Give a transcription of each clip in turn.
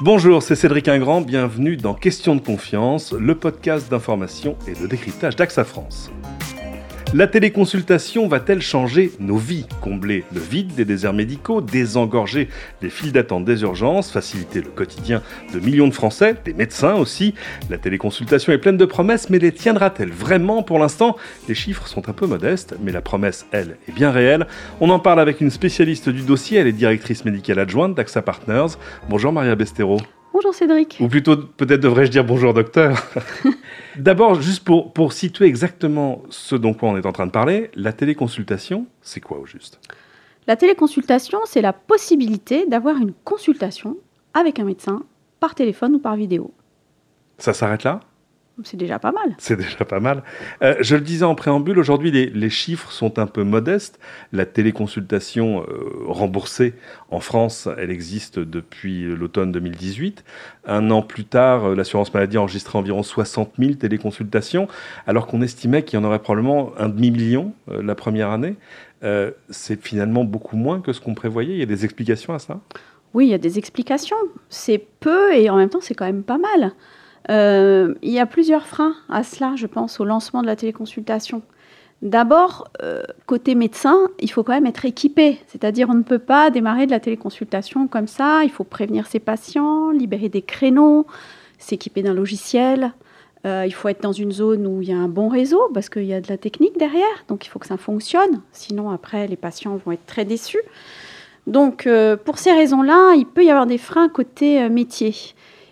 Bonjour, c'est Cédric Ingrand, bienvenue dans Question de confiance, le podcast d'information et de décryptage d'AXA France. La téléconsultation va-t-elle changer nos vies? Combler le vide des déserts médicaux, désengorger les files d'attente des urgences, faciliter le quotidien de millions de Français, des médecins aussi? La téléconsultation est pleine de promesses, mais les tiendra-t-elle vraiment? Pour l'instant, les chiffres sont un peu modestes, mais la promesse, elle, est bien réelle. On en parle avec une spécialiste du dossier, elle est directrice médicale adjointe d'AXA Partners. Bonjour Maria Bestero. Bonjour Cédric. Ou plutôt, peut-être devrais-je dire bonjour docteur. D'abord, juste pour, pour situer exactement ce dont on est en train de parler, la téléconsultation, c'est quoi au juste? La téléconsultation, c'est la possibilité d'avoir une consultation avec un médecin par téléphone ou par vidéo. Ça s'arrête là? C'est déjà pas mal. C'est déjà pas mal. Euh, je le disais en préambule, aujourd'hui les, chiffres sont un peu modestes. La téléconsultation euh, remboursée en France, elle existe depuis l'automne 2018. Un an plus tard, l'assurance maladie a enregistré environ 60 000 téléconsultations, alors qu'on estimait qu'il y en aurait probablement un demi-million euh, la première année. c'est finalement beaucoup moins que ce qu'on prévoyait. Il y a des explications à ça? Oui, il y a des explications. C'est peu et en même temps c'est quand même pas mal. Euh, il y a plusieurs freins à cela, je pense, au lancement de la téléconsultation. D'abord, euh, côté médecin, il faut quand même être équipé. C'est-à-dire, on ne peut pas démarrer de la téléconsultation comme ça. Il faut prévenir ses patients, libérer des créneaux, s'équiper d'un logiciel. Euh, il faut être dans une zone où il y a un bon réseau parce qu'il y a de la technique derrière. Donc, il faut que ça fonctionne. Sinon, après, les patients vont être très déçus. Donc, pour ces raisons-là, il peut y avoir des freins côté métier.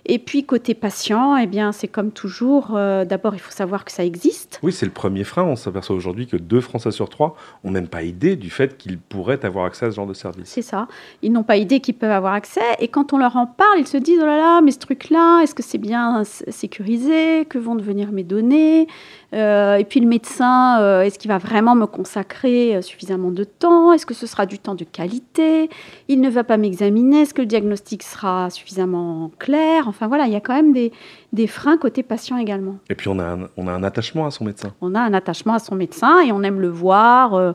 Et puis côté patient, eh bien c'est comme toujours. Euh, d'abord, il faut savoir que ça existe. Oui, c'est le premier frein. On s'aperçoit aujourd'hui que deux Français sur trois n'ont même pas idée du fait qu'ils pourraient avoir accès à ce genre de service. C'est ça. Ils n'ont pas idée qu'ils peuvent avoir accès. Et quand on leur en parle, ils se disent oh là là, mais ce truc-là, est-ce que c'est bien sécurisé? Que vont devenir mes données? Euh, Et puis le médecin, euh, est-ce qu'il va vraiment me consacrer suffisamment de temps? Est-ce que ce sera du temps de qualité? Il ne va pas m'examiner. Est-ce que le diagnostic sera suffisamment clair? Enfin voilà, il y a quand même des, des freins côté patient également. Et puis on a, un, on a un attachement à son médecin. On a un attachement à son médecin et on aime le voir, euh,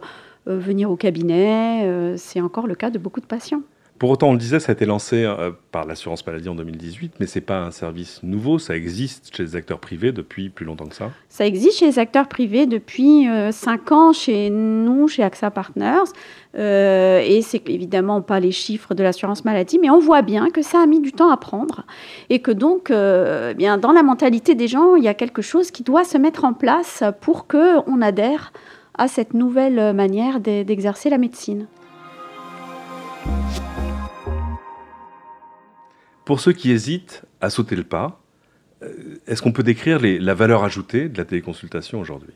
euh, venir au cabinet. Euh, c'est encore le cas de beaucoup de patients. Pour autant, on le disait, ça a été lancé euh, par l'assurance maladie en 2018, mais ce n'est pas un service nouveau, ça existe chez les acteurs privés depuis plus longtemps que ça. Ça existe chez les acteurs privés depuis 5 euh, ans chez nous, chez AXA Partners. Euh, et c'est évidemment pas les chiffres de l'assurance maladie, mais on voit bien que ça a mis du temps à prendre et que donc, eh bien, dans la mentalité des gens, il y a quelque chose qui doit se mettre en place pour qu'on adhère à cette nouvelle manière d'exercer la médecine. Pour ceux qui hésitent à sauter le pas, euh, est-ce qu'on peut décrire la valeur ajoutée de la téléconsultation aujourd'hui?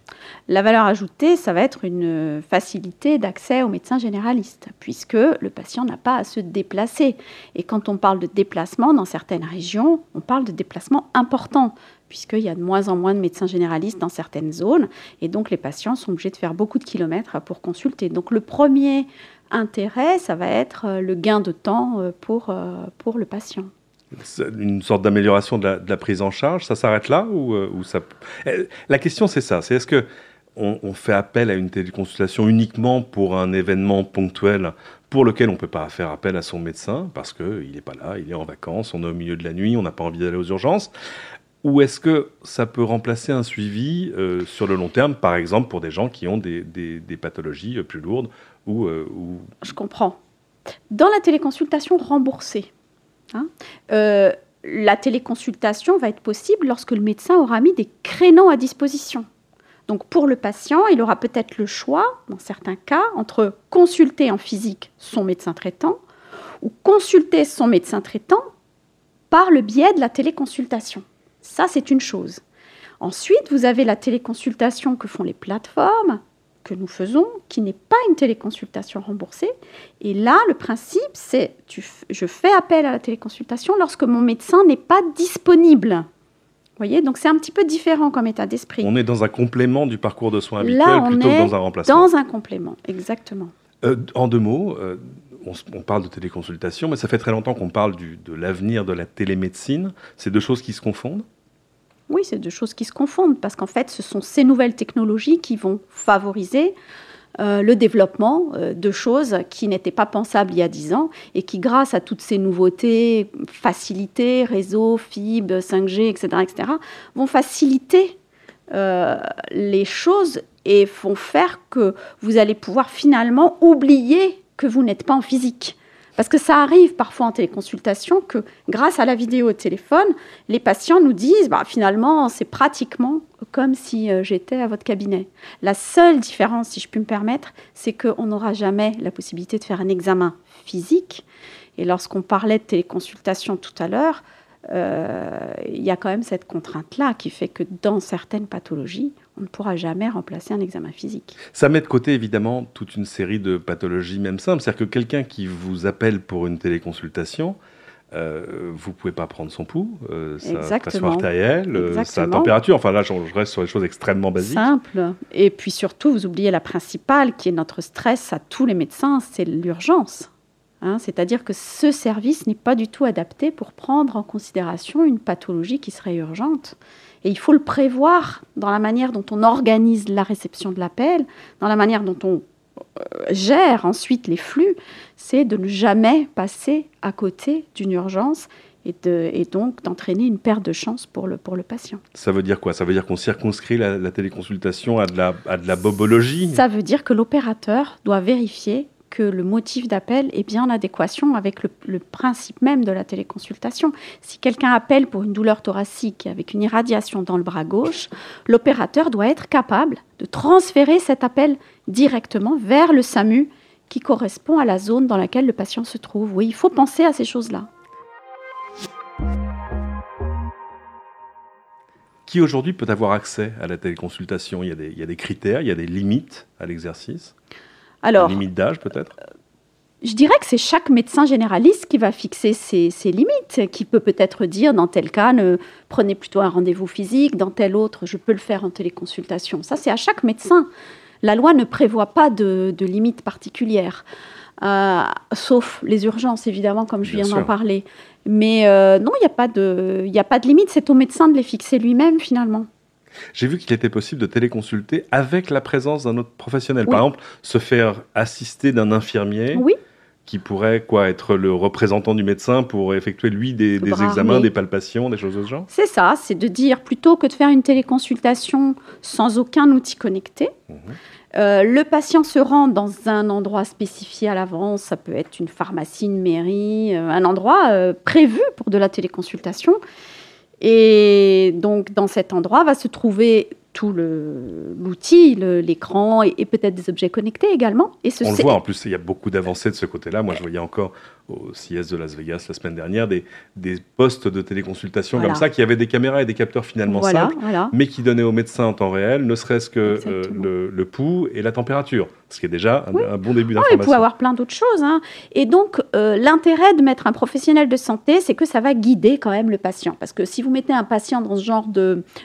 La valeur ajoutée, ça va être une facilité d'accès aux médecins généralistes, puisque le patient n'a pas à se déplacer. Et quand on parle de déplacement dans certaines régions, on parle de déplacement important, puisqu'il y a de moins en moins de médecins généralistes dans certaines zones, et donc les patients sont obligés de faire beaucoup de kilomètres pour consulter. Donc le premier intérêt, ça va être le gain de temps euh, pour, euh, pour le patient une sorte d'amélioration de, la prise en charge Ça s'arrête là ou, euh, la question, c'est ça. C'est est-ce que on, fait appel à une téléconsultation uniquement pour un événement ponctuel pour lequel on ne peut pas faire appel à son médecin parce qu'il n'est pas là, il est en vacances, on est au milieu de la nuit, on n'a pas envie d'aller aux urgences? Ou est-ce que ça peut remplacer un suivi euh, sur le long terme, par exemple pour des gens qui ont des, pathologies plus lourdes ou, euh, ou... Je comprends. Dans la téléconsultation remboursée, Euh, la téléconsultation va être possible lorsque le médecin aura mis des créneaux à disposition. Donc pour le patient, il aura peut-être le choix, dans certains cas, entre consulter en physique son médecin traitant ou consulter son médecin traitant par le biais de la téléconsultation. Ça, c'est une chose. Ensuite, vous avez la téléconsultation que font les plateformes, que nous faisons, qui n'est pas une téléconsultation remboursée. Et là, le principe, c'est je fais appel à la téléconsultation lorsque mon médecin n'est pas disponible. Vous voyez, donc c'est un petit peu différent comme état d'esprit. On est dans un complément du parcours de soins habituel plutôt que dans un remplacement. Dans un complément, exactement. Euh, en deux mots, euh, on, parle de téléconsultation, mais ça fait très longtemps qu'on parle de l'avenir de la télémédecine. C'est deux choses qui se confondent oui, c'est deux choses qui se confondent parce qu'en fait, ce sont ces nouvelles technologies qui vont favoriser euh, le développement euh, de choses qui n'étaient pas pensables il y a 10 ans et qui, grâce à toutes ces nouveautés, facilités, réseau, fibre, 5G, etc., etc., vont faciliter euh, les choses et vont faire que vous allez pouvoir finalement oublier que vous n'êtes pas en physique. Parce que ça arrive parfois en téléconsultation que grâce à la vidéo au téléphone, les patients nous disent bah, finalement c'est pratiquement comme si euh, j'étais à votre cabinet. La seule différence, si je puis me permettre, c'est qu'on n'aura jamais la possibilité de faire un examen physique. Et lorsqu'on parlait de téléconsultation tout à l'heure, euh, il y a quand même cette contrainte-là qui fait que dans certaines pathologies, on ne pourra jamais remplacer un examen physique. Ça met de côté évidemment toute une série de pathologies même simples. C'est-à-dire que quelqu'un qui vous appelle pour une téléconsultation, euh, vous pouvez pas prendre son pouls, euh, sa pression artérielle, euh, sa température. Enfin là, je reste sur des choses extrêmement basiques. Simple. Et puis surtout, vous oubliez la principale, qui est notre stress à tous les médecins, c'est l'urgence. Hein. C'est-à-dire que ce service n'est pas du tout adapté pour prendre en considération une pathologie qui serait urgente. Et il faut le prévoir dans la manière dont on organise la réception de l'appel, dans la manière dont on euh, gère ensuite les flux, c'est de ne jamais passer à côté d'une urgence et, de, et, donc d'entraîner une perte de chance pour le, pour le patient. Ça veut dire quoi? Ça veut dire qu'on circonscrit la, la, téléconsultation à de la, à de la bobologie? Ça veut dire que l'opérateur doit vérifier que le motif d'appel est bien en adéquation avec le, principe même de la téléconsultation. Si quelqu'un appelle pour une douleur thoracique avec une irradiation dans le bras gauche, l'opérateur doit être capable de transférer cet appel directement vers le SAMU qui correspond à la zone dans laquelle le patient se trouve. Oui, il faut penser à ces choses-là. Qui aujourd'hui peut avoir accès à la téléconsultation? Il y, a des, il y a des critères, il y a des limites à l'exercice? Alors, limite d'âge peut-être? je dirais que c'est chaque médecin généraliste qui va fixer ses, limites, qui peut peut-être dire dans tel cas, ne, prenez plutôt un rendez-vous physique, dans tel autre, je peux le faire en téléconsultation. Ça, c'est à chaque médecin. La loi ne prévoit pas de, limites particulières, euh, sauf les urgences, évidemment, comme je viens d'en parler. Mais euh, non, il n'y a, pas de, a pas de limite, c'est au médecin de les fixer lui-même, finalement. J'ai vu qu'il était possible de téléconsulter avec la présence d'un autre professionnel. Par exemple, se faire assister d'un infirmier. Qui pourrait quoi être le représentant du médecin pour effectuer lui des, examens, des palpations, des choses de ce genre C'est ça, c'est de dire plutôt que de faire une téléconsultation sans aucun outil connecté, mhm. euh, le patient se rend dans un endroit spécifié à l'avance, ça peut être une pharmacie, une mairie, euh, un endroit euh, prévu pour de la téléconsultation. Et donc, dans cet endroit va se trouver tout l'outil, l'écran et, peut-être des objets connectés également. Et On le voit, en plus, il y a beaucoup d'avancées de ce côté-là. Moi, je voyais encore au CIS de Las Vegas la semaine dernière des, des postes de téléconsultation comme ça qui avaient des caméras et des capteurs finalement simples, mais qui donnaient au médecin en temps réel, ne serait-ce que euh, le, le, pouls et la température, ce qui est déjà un, bon début d'information. il peut avoir plein d'autres choses. Hein. Et donc, euh, l'intérêt de mettre un professionnel de santé, c'est que ça va guider quand même le patient. Parce que si vous mettez un patient dans ce genre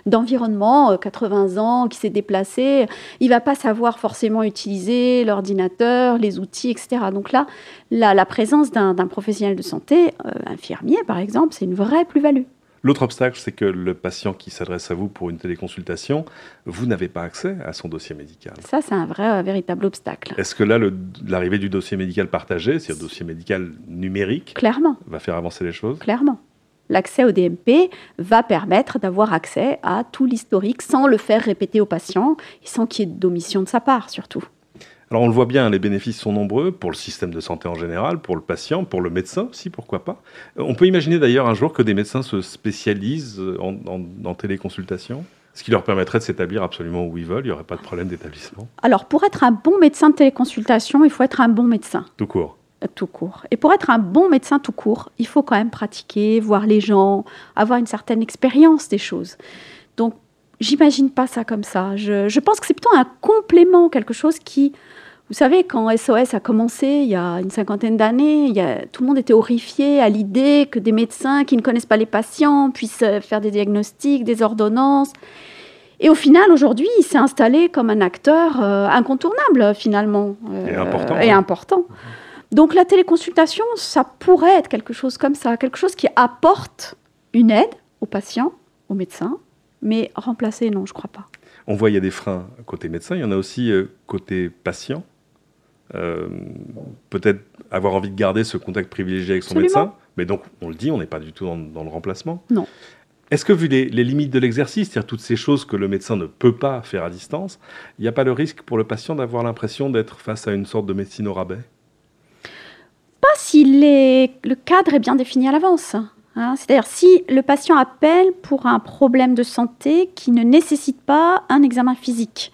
d'environnement, 80 euh, ans, qui s'est déplacé, il va pas savoir forcément utiliser l'ordinateur, les outils, etc. Donc là, la, la présence d'un professionnel de santé, euh, infirmier par exemple, c'est une vraie plus-value. L'autre obstacle, c'est que le patient qui s'adresse à vous pour une téléconsultation, vous n'avez pas accès à son dossier médical. Ça, c'est un vrai, euh, véritable obstacle. Est-ce que là, l'arrivée du dossier médical partagé, c'est-à-dire dossier médical numérique, Clairement. va faire avancer les choses? Clairement. L'accès au DMP va permettre d'avoir accès à tout l'historique sans le faire répéter au patient et sans qu'il y ait d'omission de sa part, surtout. Alors on le voit bien, les bénéfices sont nombreux pour le système de santé en général, pour le patient, pour le médecin aussi, pourquoi pas. Euh, on peut imaginer d'ailleurs un jour que des médecins se spécialisent en, téléconsultation ce qui leur permettrait de s'établir absolument où ils veulent, il n'y aurait pas de problème d'établissement. Alors, pour être un bon médecin de téléconsultation, il faut être un bon médecin. Tout court. Euh, tout court. Et pour être un bon médecin tout court, il faut quand même pratiquer, voir les gens, avoir une certaine expérience des choses. J'imagine pas ça comme ça. Je, je pense que c'est plutôt un complément, quelque chose qui vous savez, quand SOS a commencé il y a une cinquantaine d'années, tout le monde était horrifié à l'idée que des médecins qui ne connaissent pas les patients puissent euh, faire des diagnostics, des ordonnances. Et au final, aujourd'hui, il s'est installé comme un acteur euh, incontournable, finalement. Euh, et important. Et important. Donc la téléconsultation, ça pourrait être quelque chose comme ça, quelque chose qui apporte une aide aux patients, aux médecins, mais remplacer, non, je ne crois pas. On voit il y a des freins côté médecin, il y en a aussi euh, côté patient. Euh, peut-être avoir envie de garder ce contact privilégié avec son médecin, mais donc on le dit, on n'est pas du tout dans, le remplacement. Non. Est-ce que vu les, limites de l'exercice, c'est-à-dire toutes ces choses que le médecin ne peut pas faire à distance, il n'y a pas le risque pour le patient d'avoir l'impression d'être face à une sorte de médecine au rabais? Pas si le cadre est bien défini à l'avance. Hein. C'est-à-dire si le patient appelle pour un problème de santé qui ne nécessite pas un examen physique.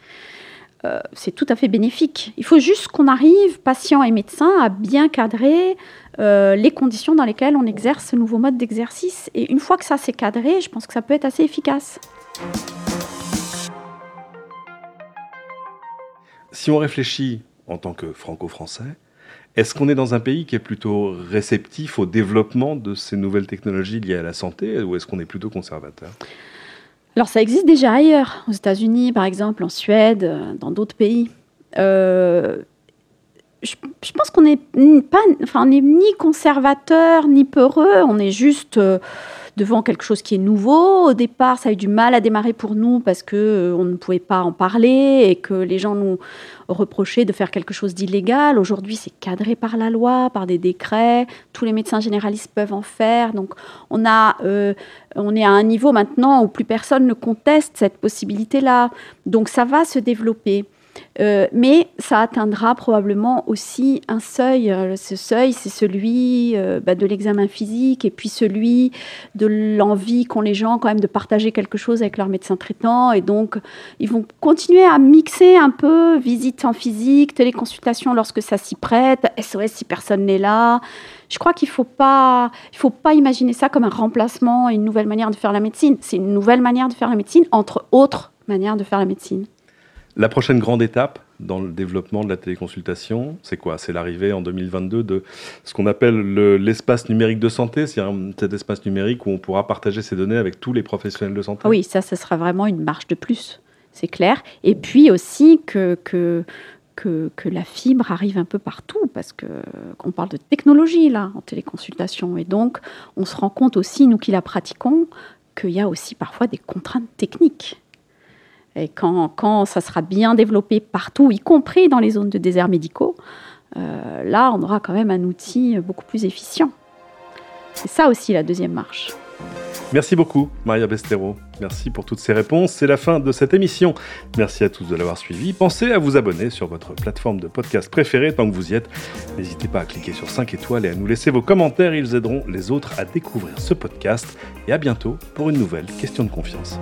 Euh, c'est tout à fait bénéfique. Il faut juste qu'on arrive, patient et médecin, à bien cadrer euh, les conditions dans lesquelles on exerce ce nouveau mode d'exercice. Et une fois que ça s'est cadré, je pense que ça peut être assez efficace. Si on réfléchit en tant que franco-français, est-ce qu'on est dans un pays qui est plutôt réceptif au développement de ces nouvelles technologies liées à la santé ou est-ce qu'on est plutôt conservateur? Alors ça existe déjà ailleurs, aux États-Unis par exemple, en Suède, euh, dans d'autres pays. Euh, je, pense qu'on n'est pas, enfin, ni conservateur ni peureux, on est juste euh, devant quelque chose qui est nouveau. Au départ, ça a eu du mal à démarrer pour nous parce que euh, on ne pouvait pas en parler et que les gens nous reprochaient de faire quelque chose d'illégal. Aujourd'hui, c'est cadré par la loi, par des décrets. Tous les médecins généralistes peuvent en faire. Donc, on a, euh, on est à un niveau maintenant où plus personne ne conteste cette possibilité-là. Donc, ça va se développer. Euh, mais ça atteindra probablement aussi un seuil. Euh, ce seuil, c'est celui euh, bah, de l'examen physique et puis celui de l'envie qu'ont les gens quand même de partager quelque chose avec leur médecin traitant. Et donc, ils vont continuer à mixer un peu visite en physique, téléconsultation lorsque ça s'y prête, SOS si personne n'est là. Je crois qu'il ne faut, pas, faut pas imaginer ça comme un remplacement, une nouvelle manière de faire la médecine. C'est une nouvelle manière de faire la médecine, entre autres manières de faire la médecine. La prochaine grande étape dans le développement de la téléconsultation, c'est quoi? C'est l'arrivée en 2022 de ce qu'on appelle l'espace numérique de santé, c'est cet espace numérique où on pourra partager ses données avec tous les professionnels de santé. Oui, ça, ce sera vraiment une marche de plus, c'est clair. Et puis aussi que, que, que, que, la fibre arrive un peu partout, parce qu'on parle de technologie là, en téléconsultation. Et donc, on se rend compte aussi, nous qui la pratiquons, qu'il y a aussi parfois des contraintes techniques. Et quand, ça sera bien développé partout, y compris dans les zones de déserts médicaux, euh, là, on aura quand même un outil beaucoup plus efficient. C'est ça aussi la deuxième marche. Merci beaucoup, Maria Bestero. Merci pour toutes ces réponses. C'est la fin de cette émission. Merci à tous de l'avoir suivi. Pensez à vous abonner sur votre plateforme de podcast préférée tant que vous y êtes. N'hésitez pas à cliquer sur 5 étoiles et à nous laisser vos commentaires. Ils aideront les autres à découvrir ce podcast. Et à bientôt pour une nouvelle question de confiance.